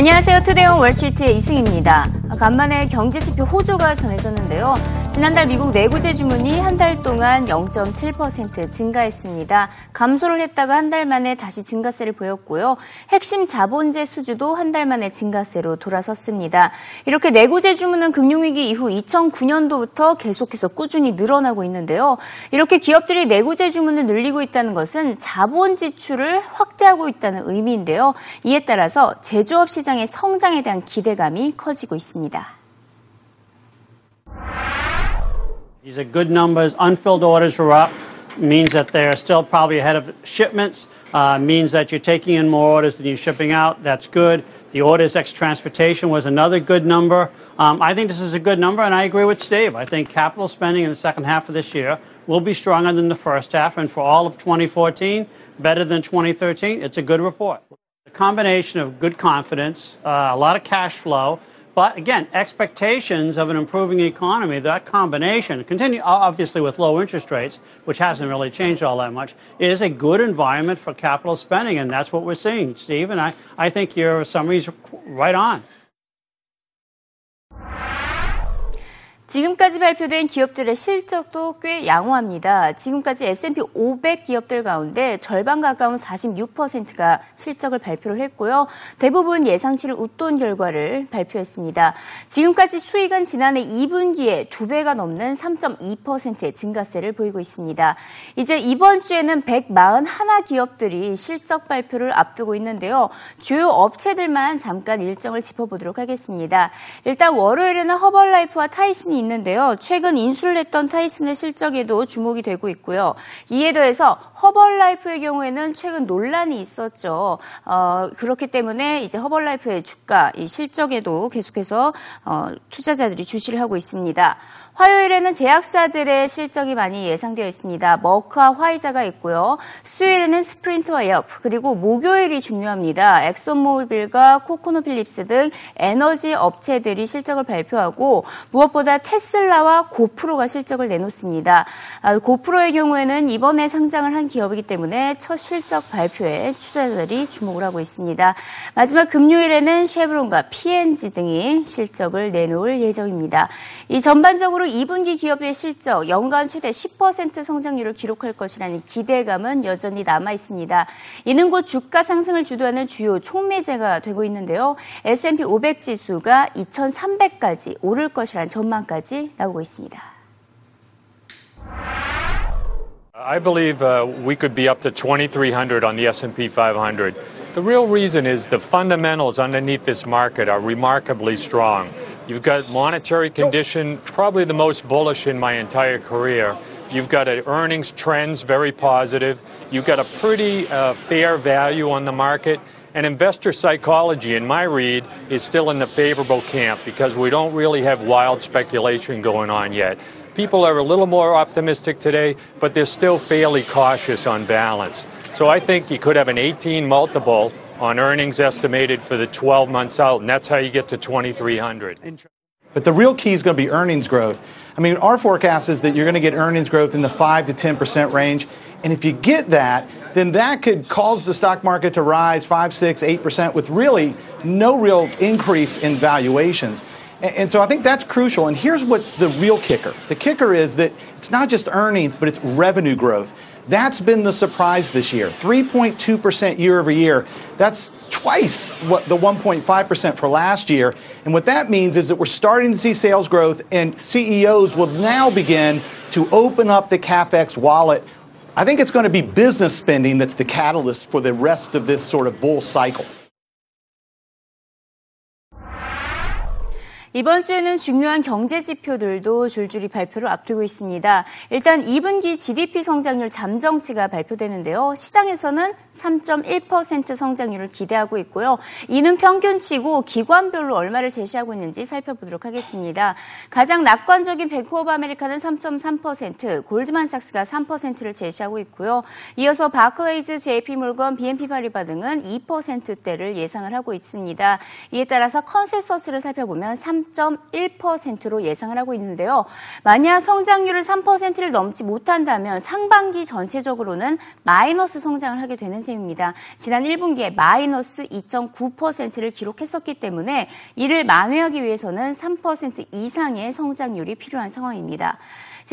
안녕하세요. 투데이온 월스트리트의 이승입니다. 간만에 경제지표 호조가 전해졌는데요. 지난달 미국 내구재 주문이 한 달 동안 0.7% 증가했습니다. 감소를 했다가 한 달 만에 다시 증가세를 보였고요. 핵심 자본재 수주도 한 달 만에 증가세로 돌아섰습니다. 이렇게 내구재 주문은 금융위기 이후 2009년도부터 계속해서 꾸준히 늘어나고 있는데요. 이렇게 기업들이 내구재 주문을 늘리고 있다는 것은 자본 지출을 확대하고 있다는 의미인데요. 이에 따라서 제조업 시 장의 성장에 대한 기대감이 커지고 있습니다. These are good numbers. Unfilled orders are up. Means that they're still probably ahead of shipments. Uh, means that you're taking in more orders than you're shipping out. That's good. The orders ex transportation was another good number. Um, I think this is a good number, and I agree with Steve. I think capital spending in the second half of this year will be stronger than the first half, and for all of 2014, better than 2013. It's a good report. Combination of good confidence, uh, a lot of cash flow, but again, expectations of an improving economy, that combination, continue obviously with low interest rates, which hasn't really changed all that much, is a good environment for capital spending. And that's what we're seeing, Steve. And I, I think your summary is right on. 지금까지 발표된 기업들의 실적도 꽤 양호합니다. 지금까지 S&P 500 기업들 가운데 절반 가까운 46%가 실적을 발표를 했고요. 대부분 예상치를 웃돈 결과를 발표했습니다. 지금까지 수익은 지난해 2분기에 2배가 넘는 3.2%의 증가세를 보이고 있습니다. 이제 이번 주에는 141 기업들이 실적 발표를 앞두고 있는데요. 주요 업체들만 잠깐 일정을 짚어보도록 하겠습니다. 일단 월요일에는 허벌라이프와 타이슨이 있는데요. 최근 인수를 했던 타이슨의 실적에도 주목이 되고 있고요. 이에 더해서 허벌라이프의 경우에는 최근 논란이 있었죠. 어, 그렇기 때문에 이제 허벌라이프의 주가 이 실적에도 계속해서 어, 투자자들이 주시를 하고 있습니다. 화요일에는 제약사들의 실적이 많이 예상되어 있습니다. 머크와 화이자가 있고요. 수요일에는 스프린트와 엽, 그리고 목요일이 중요합니다. 엑손모빌과 코노코필립스 등 에너지 업체들이 실적을 발표하고 무엇보다 테슬라와 고프로가 실적을 내놓습니다. 아, 고프로의 경우에는 이번에 상장을 한 기업이기 때문에 첫 실적 발표에 투자자들이 주목을 하고 있습니다. 마지막 금요일에는 쉐브론과 P&G 등이 실적을 내놓을 예정입니다. 이 전반적으로 2분기 기업의 실적 연간 최대 10% 성장률을 기록할 것이라는 기대감은 여전히 남아 있습니다. 이는 곧 주가 상승을 주도하는 주요 촉매제가 되고 있는데요. S&P 500 지수가 2,300까지 오를 것이라는 전망까지 나오고 있습니다. I believe uh, we could be up to 2,300 on the S&P 500. The real reason is the fundamentals underneath this market are remarkably strong. You've got monetary condition, probably the most bullish in my entire career. You've got earnings trends very positive. You've got a pretty uh, fair value on the market. And investor psychology, in my read, is still in the favorable camp because we don't really have wild speculation going on yet. People are a little more optimistic today, but they're still fairly cautious on balance. So I think you could have an 18 multiple on earnings estimated for the 12 months out, and that's how you get to 2,300. But the real key is going to be earnings growth. I mean, our forecast is that you're going to get earnings growth in the 5 to 10% range. And if you get that, then that could cause the stock market to rise 5, 6, 8% with really no real increase in valuations. And, so I think that's crucial. And here's what's the real kicker the kicker is that it's not just earnings, but it's revenue growth. That's been the surprise this year 3.2% year over year. That's twice what the 1.5% for last year. And what that means is that we're starting to see sales growth, and CEOs will now begin to open up the CapEx wallet I think it's going to be business spending that's the catalyst for the rest of this sort of bull cycle. 이번 주에는 중요한 경제 지표들도 줄줄이 발표를 앞두고 있습니다. 일단 2분기 GDP 성장률 잠정치가 발표되는데요. 시장에서는 3.1% 성장률을 기대하고 있고요. 이는 평균치고 기관별로 얼마를 제시하고 있는지 살펴보도록 하겠습니다. 가장 낙관적인 뱅크 오브 아메리카는 3.3%, 골드만삭스가 3%를 제시하고 있고요. 이어서 바클레이즈, JP몰건, BNP 파리바 등은 2%대를 예상을 하고 있습니다. 이에 따라서 컨센서스를 살펴보면 3 3.1%로 예상을 하고 있는데요. 만약 성장률을 3%를 넘지 못한다면 상반기 전체적으로는 마이너스 성장을 하게 되는 셈입니다. 지난 1분기에 마이너스 2.9%를 기록했었기 때문에 이를 만회하기 위해서는 3% 이상의 성장률이 필요한 상황입니다.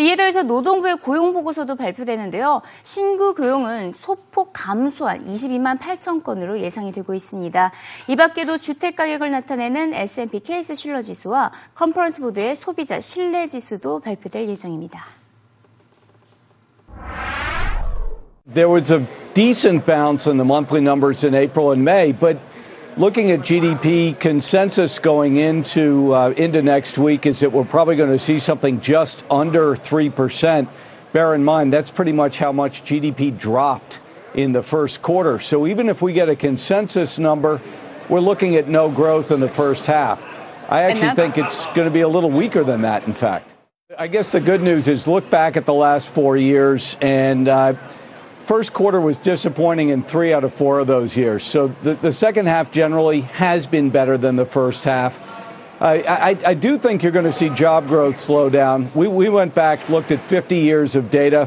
이에 더해서 노동부의 고용 보고서도 발표되는데요. 신규 고용은 소폭 감소한 22만 8천 건으로 예상이 되고 있습니다. 이 밖에도 주택 가격을 나타내는 S&P 케이스 실러 지수와 컨퍼런스 보드의 소비자 신뢰 지수도 발표될 예정입니다. There was a decent bounce in the monthly numbers in April and May, but looking at GDP consensus going into uh, into next week is that we're probably going to see something just under three percent. Bear in mind that's pretty much how much GDP dropped in the first quarter. So even if we get a consensus number, we're looking at no growth in the first half. I actually think it's going to be a little weaker than that. In fact, I guess the good news is look back at the last four years and. Uh, First quarter was disappointing in three out of four of those years. So the, the second half generally has been better than the first half. I, I, I do think you're going to see job growth slow down. We, we went back, looked at 50 years of data.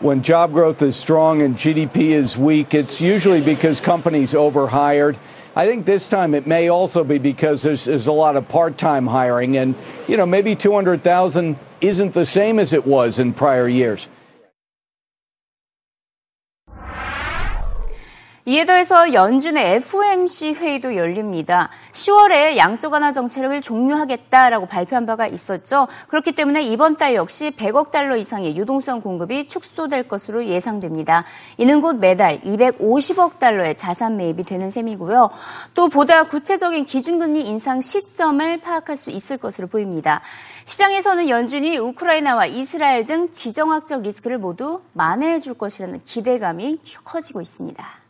When job growth is strong and GDP is weak, it's usually because companies overhired. I think this time it may also be because there's, there's a lot of part-time hiring, and you know maybe 200,000 isn't the same as it was in prior years. 이에 더해서 연준의 FOMC 회의도 열립니다. 10월에 양적 완화 정책을 종료하겠다라고 발표한 바가 있었죠. 그렇기 때문에 이번 달 역시 100억 달러 이상의 유동성 공급이 축소될 것으로 예상됩니다. 이는 곧 매달 250억 달러의 자산 매입이 되는 셈이고요. 또 보다 구체적인 기준금리 인상 시점을 파악할 수 있을 것으로 보입니다. 시장에서는 연준이 우크라이나와 이스라엘 등 지정학적 리스크를 모두 만회해 줄 것이라는 기대감이 커지고 있습니다.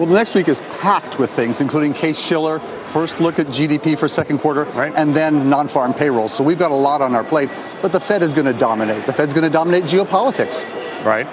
Well, the next week is packed with things, including Case Schiller, first look at GDP for second quarter, right. and then non-farm payrolls. So we've got a lot on our plate, but the Fed is going to dominate. The Fed's going to dominate geopolitics. Right.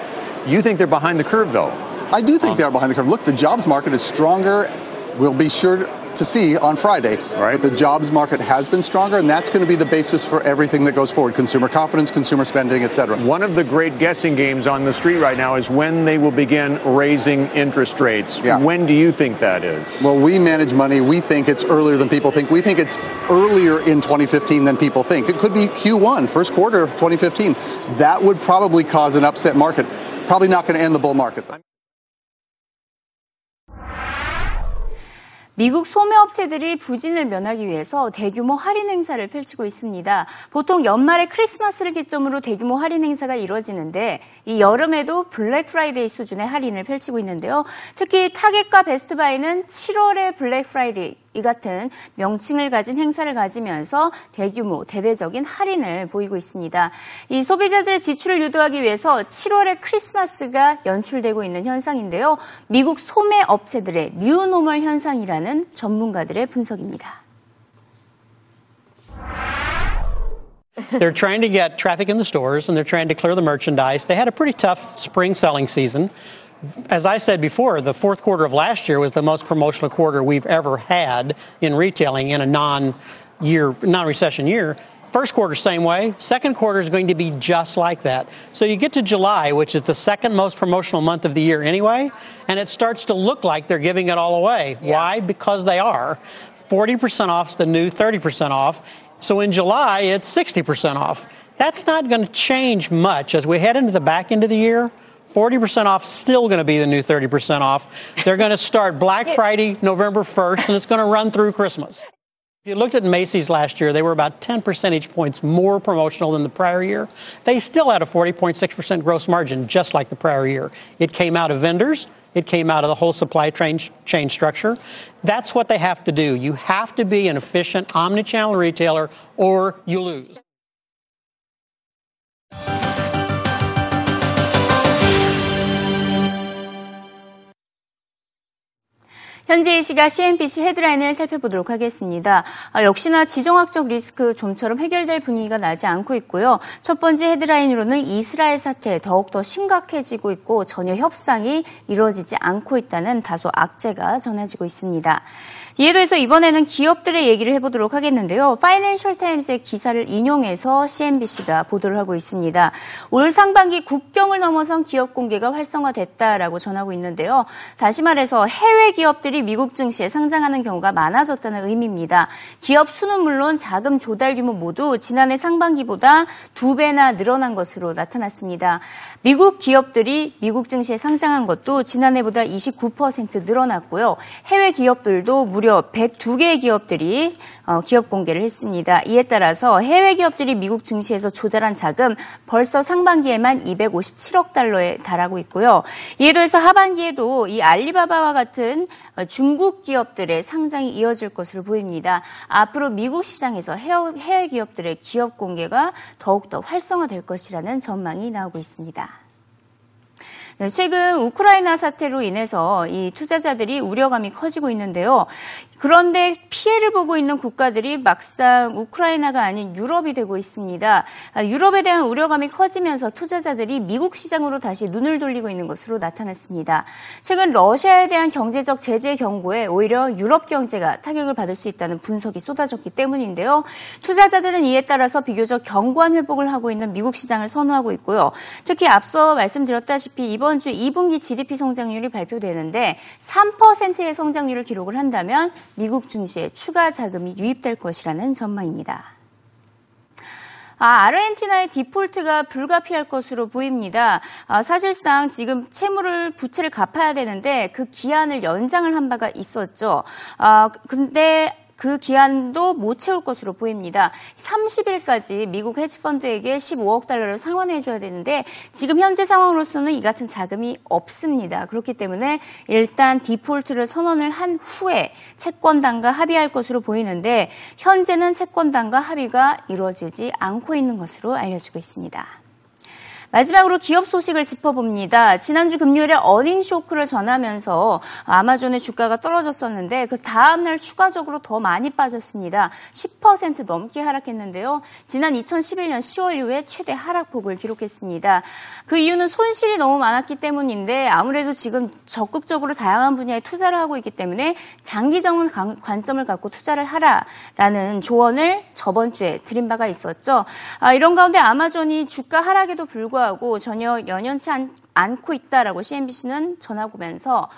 You think they're behind the curve, though? I do think um, they are behind the curve. Look, the jobs market is stronger. We'll be sure to see on Friday. Right. The jobs market has been stronger, and that's going to be the basis for everything that goes forward: consumer confidence, consumer spending, et cetera. One of the great guessing games on the street right now is when they will begin raising interest rates. Yeah. When do you think that is? Well, we manage money. We think it's earlier than people think. We think it's earlier in 2015 than people think. It could be Q1, first quarter of 2015. That would probably cause an upset market. Probably not going to end the bull market. 미국 소매업체들이 부진을 면하기 위해서 대규모 할인 행사를 펼치고 있습니다. 보통 연말에 크리스마스를 기점으로 대규모 할인 행사가 이루어지는데 이 여름에도 블랙 프라이데이 수준의 할인을 펼치고 있는데요. 특히 타겟과 베스트바이는 7월에 블랙 프라이데이 이 같은 명칭을 가진 행사를 가지면서 대규모 대대적인 할인을 보이고 있습니다. 이 소비자들의 지출을 유도하기 위해서 7월에 크리스마스가 연출되고 있는 현상인데요. 미국 소매 업체들의 뉴노멀 현상이라는 전문가들의 분석입니다. they're trying to get traffic in the stores and they're trying to clear the merchandise. They had a pretty tough spring selling season. As I said before, the fourth quarter of last year was the most promotional quarter we've ever had in retailing in a non year, non recession year. First quarter, same way. Second quarter is going to be just like that. So you get to July, which is the second most promotional month of the year anyway, and it starts to look like they're giving it all away. Yeah. Why? Because they are. 40% off is the new 30% off. So in July, it's 60% off. That's not going to change much as we head into the back end of the year. 40% off still going to be the new 30% off. They're going to start Black Friday November 1st and it's going to run through Christmas. If you looked at Macy's last year, they were about 10 percentage points more promotional than the prior year. They still had a 40.6% gross margin, just like the prior year. It came out of vendors. It came out of the whole supply chain, chain structure. That's what they have to do. You have to be an efficient omni-channel retailer or you lose. 현재 이 시각 CNBC 헤드라인을 살펴보도록 하겠습니다. 아, 역시나 지정학적 리스크 좀처럼 해결될 분위기가 나지 않고 있고요. 첫 번째 헤드라인으로는 이스라엘 사태 더욱더 심각해지고 있고 전혀 협상이 이루어지지 않고 있다는 다소 악재가 전해지고 있습니다. 이에 더해서 이번에는 기업들의 얘기를 해보도록 하겠는데요. 파이낸셜 타임스의 기사를 인용해서 CNBC가 보도를 하고 있습니다. 올 상반기 국경을 넘어선 기업 공개가 활성화됐다라고 전하고 있는데요. 다시 말해서 해외 기업들이 미국 증시에 상장하는 경우가 많아졌다는 의미입니다. 기업 수는 물론 자금 조달 규모 모두 지난해 상반기보다 두 배나 늘어난 것으로 나타났습니다. 미국 기업들이 미국 증시에 상장한 것도 지난해보다 29% 늘어났고요. 해외 기업들도 무려 102개의 기업들이 어, 기업 공개를 했습니다. 이에 따라서 해외 기업들이 미국 증시에서 조달한 자금 벌써 상반기에만 257억 달러에 달하고 있고요. 이에 더해서 하반기에도 이 알리바바와 같은 어, 중국 기업들의 상장이 이어질 것으로 보입니다. 앞으로 미국 시장에서 해외 기업들의 기업 공개가 더욱더 활성화될 것이라는 전망이 나오고 있습니다. 네, 최근 우크라이나 사태로 인해서 이 투자자들이 우려감이 커지고 있는데요. 그런데 피해를 보고 있는 국가들이 막상 우크라이나가 아닌 유럽이 되고 있습니다. 아, 유럽에 대한 우려감이 커지면서 투자자들이 미국 시장으로 다시 눈을 돌리고 있는 것으로 나타났습니다. 최근 러시아에 대한 경제적 제재 경고에 오히려 유럽 경제가 타격을 받을 수 있다는 분석이 쏟아졌기 때문인데요. 투자자들은 이에 따라서 비교적 견고한 회복을 하고 있는 미국 시장을 선호하고 있고요. 특히 앞서 말씀드렸다시피 이번 주 2분기 GDP 성장률이 발표되는데 3%의 성장률을 기록을 한다면 미국 증시에 추가 자금이 유입될 것이라는 전망입니다. 아, 아르헨티나의 디폴트가 불가피할 것으로 보입니다. 아, 사실상 지금 채무를 부채를 갚아야 되는데 그 기한을 연장을 한 바가 있었죠. 아, 근데 그 기한도 못 채울 것으로 보입니다. 30일까지 미국 헤지펀드에게 15억 달러를 상환해 줘야 되는데 지금 현재 상황으로서는 이 같은 자금이 없습니다. 그렇기 때문에 일단 디폴트를 선언을 한 후에 채권단과 합의할 것으로 보이는데 현재는 채권단과 합의가 이루어지지 않고 있는 것으로 알려지고 있습니다. 마지막으로 기업 소식을 짚어봅니다. 지난주 금요일에 어닝 쇼크를 전하면서 아마존의 주가가 떨어졌었는데 그 다음날 추가적으로 더 많이 빠졌습니다. 10% 넘게 하락했는데요. 지난 2011년 10월 이후에 최대 하락폭을 기록했습니다. 그 이유는 손실이 너무 많았기 때문인데 아무래도 지금 적극적으로 다양한 분야에 투자를 하고 있기 때문에 장기적인 관점을 갖고 투자를 하라라는 조언을 저번 주에 드린 바가 있었죠. 아, 이런 가운데 아마존이 주가 하락에도 불구하고 불구하고 전혀 연연치 않, 않고 있다라고 CNBC는 전하고면서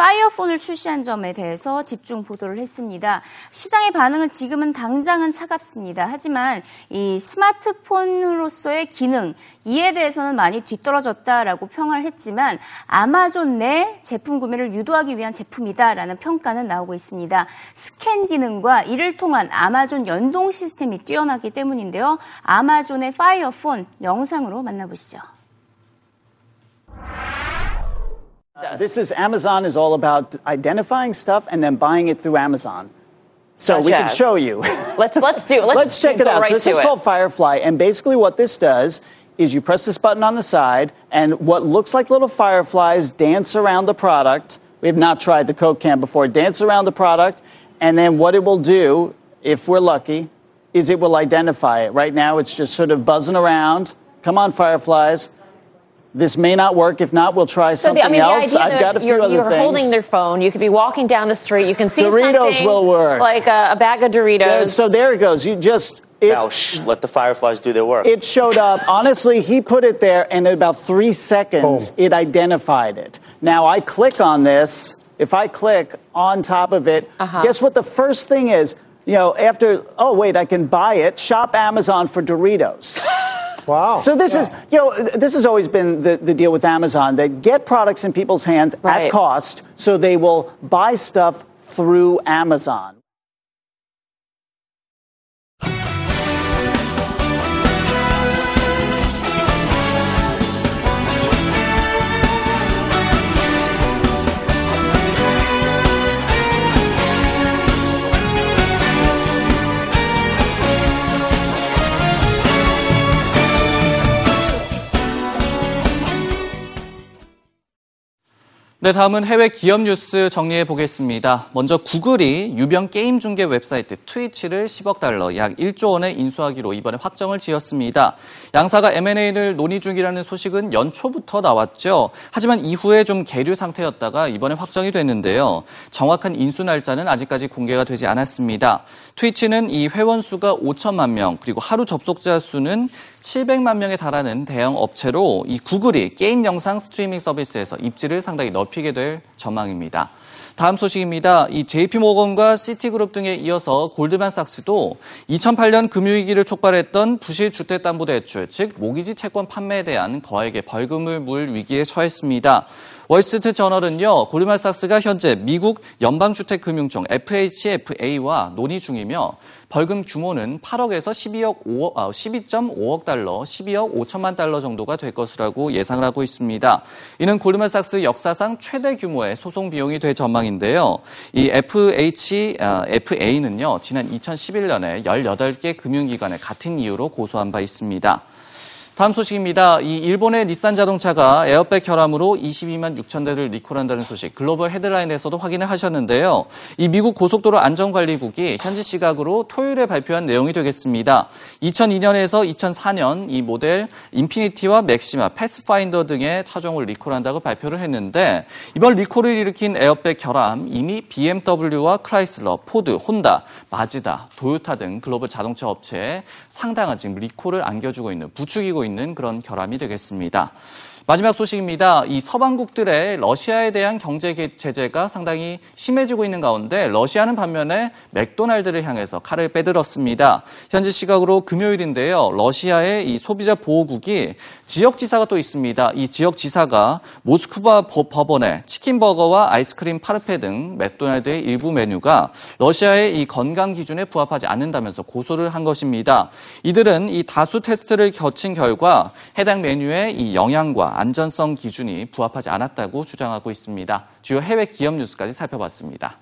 파이어폰을 출시한 점에 대해서 집중 보도를 했습니다. 시장의 반응은 지금은 당장은 차갑습니다. 하지만 이 스마트폰으로서의 기능 이에 대해서는 많이 뒤떨어졌다라고 평을 했지만 아마존 내 제품 구매를 유도하기 위한 제품이다라는 평가는 나오고 있습니다. 스캔 기능과 이를 통한 아마존 연동 시스템이 뛰어나기 때문인데요. 아마존의 파이어폰 영상으로 만나보시죠. This is Amazon is all about identifying stuff and then buying it through Amazon. So Such we as. can show you. let's let's do. Let's, let's check it out. Right so this is it. called Firefly, and basically what this does is you press this button on the side, and what looks like little fireflies dance around the product. We have not tried the Coke can before. Dance around the product, and then what it will do, if we're lucky, is it will identify it. Right now, it's just sort of buzzing around. Come on, fireflies. This may not work. If not, we'll try so something the, I mean, else. I've got a few you're, other you're things. holding their phone. You could be walking down the street. You can see Doritos will work. Like a, a bag of Doritos. Yeah, so there it goes. You just it, now, shh, let the fireflies do their work. It showed up. Honestly, he put it there, and in about three seconds, it identified it. Now, I click on this. If I click on top of it, uh-huh. guess what the first thing is? You know, after, oh, wait, I can buy it. Shop Amazon for Doritos. Wow. So this yeah. is, you know, this has always been the, the deal with Amazon. They get products in people's hands right. at cost, so they will buy stuff through Amazon. 네, 다음은 해외 기업 뉴스 정리해 보겠습니다. 먼저 구글이 유명 게임 중계 웹사이트 트위치를 10억 달러, 약 1조 원에 인수하기로 이번에 확정을 지었습니다. 양사가 M&A를 논의 중이라는 소식은 연초부터 나왔죠. 하지만 이후에 좀 계류 상태였다가 이번에 확정이 됐는데요. 정확한 인수 날짜는 아직까지 공개가 되지 않았습니다. 트위치는 이 회원 수가 5천만 명, 그리고 하루 접속자 수는 700만 명에 달하는 대형 업체로 이 구글이 게임 영상 스트리밍 서비스에서 입지를 상당히 넓히게 될 전망입니다. 다음 소식입니다. 이 JP모건과 시티그룹 등에 이어서 골드만삭스도 2008년 금융위기를 촉발했던 부실 주택담보대출, 즉 모기지 채권 판매에 대한 거액의 벌금을 물 위기에 처했습니다. 월스트리트 저널은요, 골드만삭스가 현재 미국 연방주택금융청 FHFA와 논의 중이며 벌금 규모는 8억에서 12억 5억, 아, 12.5억 달러, 12억 5천만 달러 정도가 될 것이라고 예상을 하고 있습니다. 이는 골드만삭스 역사상 최대 규모의 소송 비용이 될 전망인데요. 이 FH, 아, FA는요, 지난 2011년에 18개 금융기관에 같은 이유로 고소한 바 있습니다. 다음 소식입니다. 이 일본의 닛산 자동차가 에어백 결함으로 22만 6천 대를 리콜한다는 소식 글로벌 헤드라인에서도 확인을 하셨는데요. 이 미국 고속도로 안전관리국이 현지 시각으로 토요일에 발표한 내용이 되겠습니다. 2002년에서 2004년 이 모델 인피니티와 맥시마, 패스파인더 등의 차종을 리콜한다고 발표를 했는데 이번 리콜을 일으킨 에어백 결함 이미 BMW와 크라이슬러, 포드, 혼다, 마즈다, 도요타 등 글로벌 자동차 업체에 상당한 지금 리콜을 안겨주고 있는 부추기고 있는 그런 결함이 되겠습니다. 마지막 소식입니다. 이 서방국들의 러시아에 대한 경제 제재가 상당히 심해지고 있는 가운데 러시아는 반면에 맥도날드를 향해서 칼을 빼들었습니다. 현지 시각으로 금요일인데요. 러시아의 이 소비자 보호국이 지역지사가 또 있습니다. 이 지역지사가 모스크바 법원에 치킨버거와 아이스크림 파르페 등 맥도날드의 일부 메뉴가 러시아의 이 건강 기준에 부합하지 않는다면서 고소를 한 것입니다. 이들은 이 다수 테스트를 거친 결과 해당 메뉴의 이 영양 안전성 기준이 부합하지 않았다고 주장하고 있습니다. 주요 해외 기업 뉴스까지 살펴봤습니다.